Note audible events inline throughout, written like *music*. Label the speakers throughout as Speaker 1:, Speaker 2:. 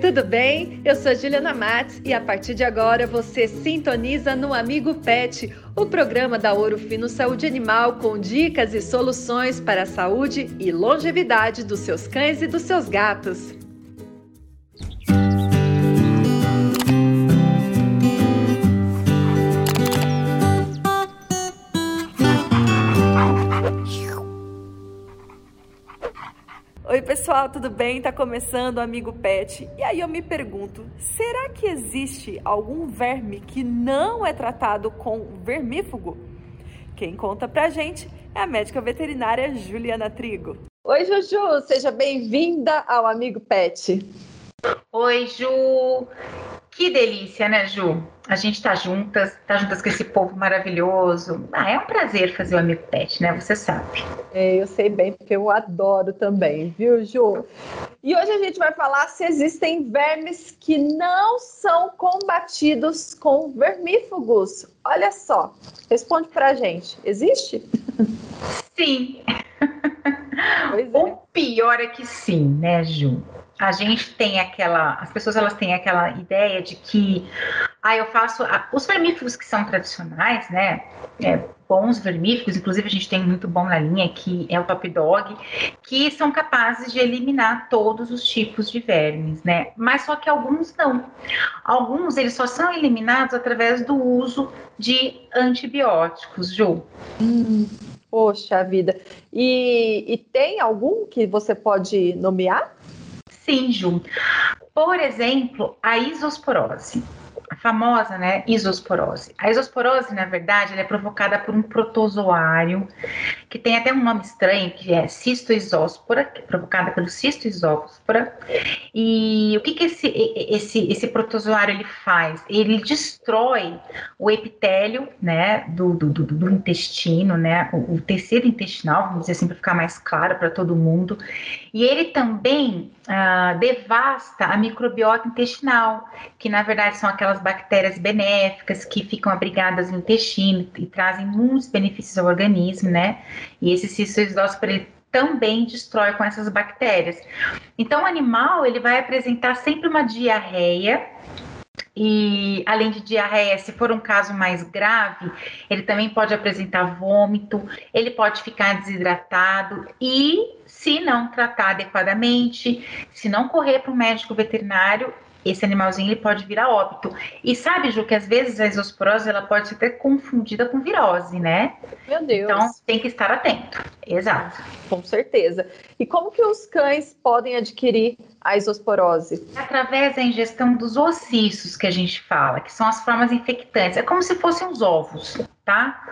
Speaker 1: Tudo bem? Eu sou Juliana Matos e a partir de agora você sintoniza no Amigo Pet, o programa da Ouro Fino Saúde Animal com dicas e soluções para a saúde e longevidade dos seus cães e dos seus gatos. Oi, pessoal, tudo bem? Tá começando o Amigo Pet. E aí eu me pergunto, será que existe algum verme que não é tratado com vermífugo? Quem conta pra gente é a médica veterinária Juliana Trigo. Oi, Juju, seja bem-vinda ao Amigo Pet.
Speaker 2: Oi, Ju. Que delícia, né, Ju? A gente tá juntas, tá juntas com esse povo maravilhoso. Ah, é um prazer fazer o Amigo Pet, né? Você sabe.
Speaker 1: É, eu sei bem, porque eu adoro também, viu, Ju? E hoje a gente vai falar se existem vermes que não são combatidos com vermífugos. Olha só, responde pra gente. Existe?
Speaker 2: Sim. Pois *laughs* é. O pior é que sim, né, Ju? a gente tem aquela, as pessoas elas têm aquela ideia de que, ah, eu faço ah, os vermífugos que são tradicionais, né? É, bons vermífugos, inclusive a gente tem muito bom na linha que é o Top Dog, que são capazes de eliminar todos os tipos de vermes, né? Mas só que alguns não. Alguns eles só são eliminados através do uso de antibióticos, Ju.
Speaker 1: Hum, poxa vida. E, e tem algum que você pode nomear?
Speaker 2: Sim, Ju. Por exemplo, a isosporose a famosa, né, isosporose. A isosporose, na verdade, é provocada por um protozoário que tem até um nome estranho, que é cistoisóspora, que é provocada pelo cistoisóspora. E o que que esse, esse, esse protozoário ele faz? Ele destrói o epitélio, né, do, do, do, do intestino, né, o, o, tecido intestinal, vamos dizer assim, para ficar mais claro para todo mundo. E ele também ah, devasta a microbiota intestinal, que na verdade são aquelas bactérias benéficas que ficam abrigadas no intestino e trazem muitos benefícios ao organismo, né? E esse cistoidóspora ele também destrói com essas bactérias. Então, o animal ele vai apresentar sempre uma diarreia e além de diarreia, se for um caso mais grave, ele também pode apresentar vômito, ele pode ficar desidratado e, se não tratar adequadamente, se não correr para o médico veterinário, esse animalzinho ele pode virar óbito. E sabe, Ju, que às vezes a isosporose ela pode ser até confundida com virose, né?
Speaker 1: Meu Deus.
Speaker 2: Então tem que estar atento. Exato.
Speaker 1: Com certeza. E como que os cães podem adquirir a isosporose?
Speaker 2: Através da ingestão dos ossiços que a gente fala, que são as formas infectantes. É como se fossem os ovos tá?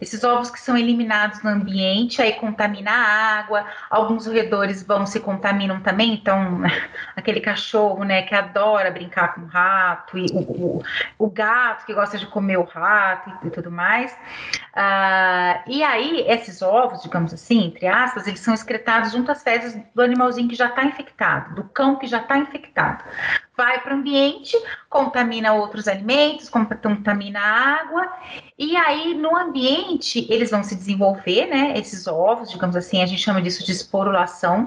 Speaker 2: Esses ovos que são eliminados no ambiente, aí contamina a água, alguns roedores vão se contaminam também, então *laughs* aquele cachorro, né, que adora brincar com o rato, e o, o, o gato que gosta de comer o rato e, e tudo mais. Uh, e aí, esses ovos, digamos assim, entre aspas, eles são excretados junto às fezes do animalzinho que já está infectado, do cão que já está infectado vai para o ambiente, contamina outros alimentos, contamina a água, e aí no ambiente eles vão se desenvolver, né? Esses ovos, digamos assim, a gente chama disso de esporulação,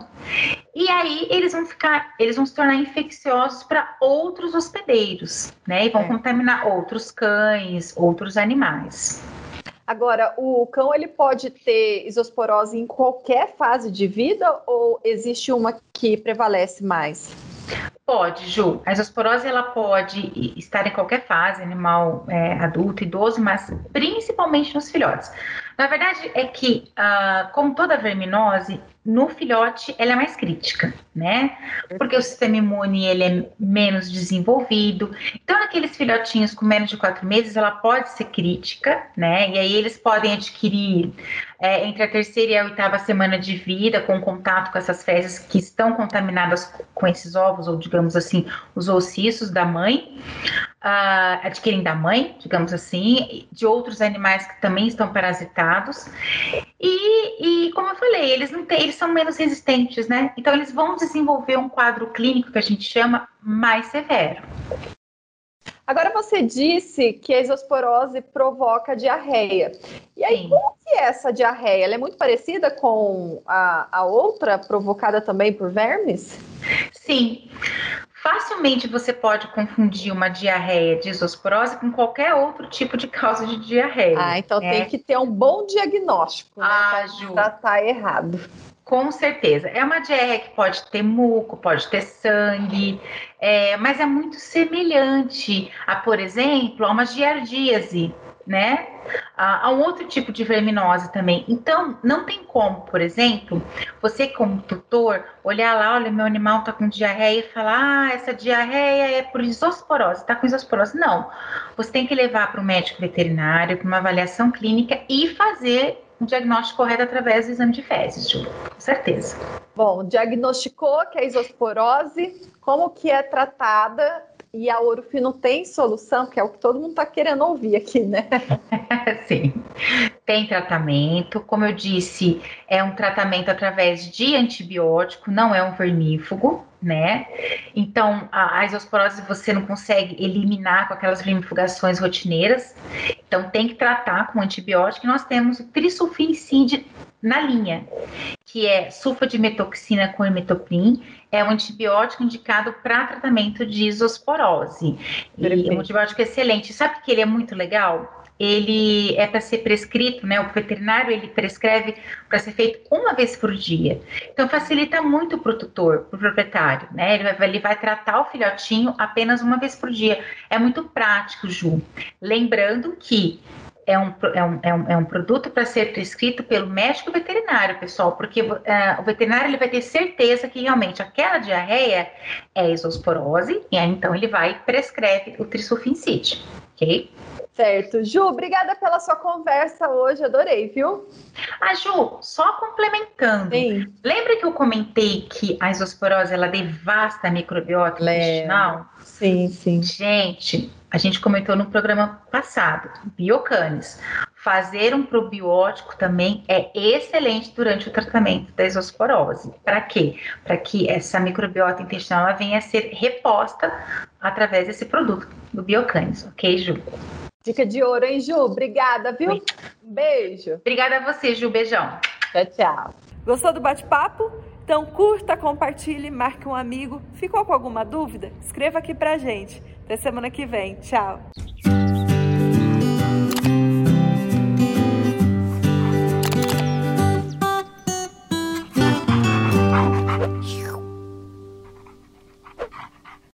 Speaker 2: e aí eles vão ficar, eles vão se tornar infecciosos para outros hospedeiros, né? E vão é. contaminar outros cães, outros animais.
Speaker 1: Agora, o cão ele pode ter isosporose em qualquer fase de vida ou existe uma que prevalece mais?
Speaker 2: Pode, Ju. A isosporose ela pode estar em qualquer fase, animal é, adulto, idoso, mas principalmente nos filhotes. Na verdade, é que, uh, como toda verminose, no filhote ela é mais crítica, né? Porque o sistema imune ele é menos desenvolvido. Então, naqueles filhotinhos com menos de quatro meses, ela pode ser crítica, né? E aí eles podem adquirir é, entre a terceira e a oitava semana de vida, com contato com essas fezes que estão contaminadas com esses ovos, ou digamos assim, os ossiços da mãe, uh, adquirem da mãe, digamos assim, de outros animais que também estão parasitados. E, e como eu falei, eles não têm, eles são menos resistentes, né? Então eles vão desenvolver um quadro clínico que a gente chama mais severo.
Speaker 1: Agora você disse que a isosporose provoca diarreia. E aí, Sim. como que é essa diarreia? Ela é muito parecida com a, a outra provocada também por vermes?
Speaker 2: Sim. Facilmente você pode confundir uma diarreia de isosporose com qualquer outro tipo de causa de diarreia.
Speaker 1: Ah, então
Speaker 2: né?
Speaker 1: tem que ter um bom diagnóstico, né?
Speaker 2: Ah, Ju.
Speaker 1: tratar errado.
Speaker 2: Com certeza. É uma diarreia que pode ter muco, pode ter sangue, é, mas é muito semelhante a, por exemplo, a uma giardíase, né? A, a um outro tipo de verminose também. Então, não tem como, por exemplo, você como tutor, olhar lá, olha, meu animal tá com diarreia e falar, ah, essa diarreia é por isosporose, tá com isosporose. Não. Você tem que levar para o médico veterinário, para uma avaliação clínica e fazer um diagnóstico correto através do exame de fezes, Ju. Com certeza.
Speaker 1: Bom, diagnosticou que é isosporose, como que é tratada e a Orofino tem solução, que é o que todo mundo está querendo ouvir aqui, né? *laughs*
Speaker 2: Sim. Tem tratamento, como eu disse, é um tratamento através de antibiótico, não é um vermífugo, né? Então, a, a isosporose você não consegue eliminar com aquelas vermifugações rotineiras, então tem que tratar com antibiótico. E nós temos o trisulfincide na linha, que é sulfadimetoxina com imetoprim, é um antibiótico indicado para tratamento de isosporose. E é um antibiótico excelente. Sabe que ele é muito legal? Ele é para ser prescrito, né? O veterinário ele prescreve para ser feito uma vez por dia. Então facilita muito para o tutor, para o proprietário, né? Ele vai, ele vai tratar o filhotinho apenas uma vez por dia. É muito prático, Ju. Lembrando que é um, é um, é um, é um produto para ser prescrito pelo médico veterinário, pessoal, porque uh, o veterinário ele vai ter certeza que realmente aquela diarreia é isosporose, e aí então ele vai prescreve o trisulfincide, ok?
Speaker 1: Certo. Ju, obrigada pela sua conversa hoje, adorei, viu?
Speaker 2: Ah, Ju, só complementando.
Speaker 1: Sim.
Speaker 2: Lembra que eu comentei que a isosporose ela devasta a microbiota intestinal?
Speaker 1: Sim, sim.
Speaker 2: Gente, a gente comentou no programa passado, biocanes. Fazer um probiótico também é excelente durante o tratamento da isosporose. Para quê? Para que essa microbiota intestinal venha a ser reposta através desse produto do biocanes, ok, Ju?
Speaker 1: Dica de ouro, hein, Ju? Obrigada, viu?
Speaker 2: Oi.
Speaker 1: Um beijo.
Speaker 2: Obrigada a você, Ju. Beijão.
Speaker 1: Tchau, tchau.
Speaker 3: Gostou do bate-papo? Então curta, compartilhe, marque um amigo. Ficou com alguma dúvida? Escreva aqui pra gente. Até semana que vem. Tchau.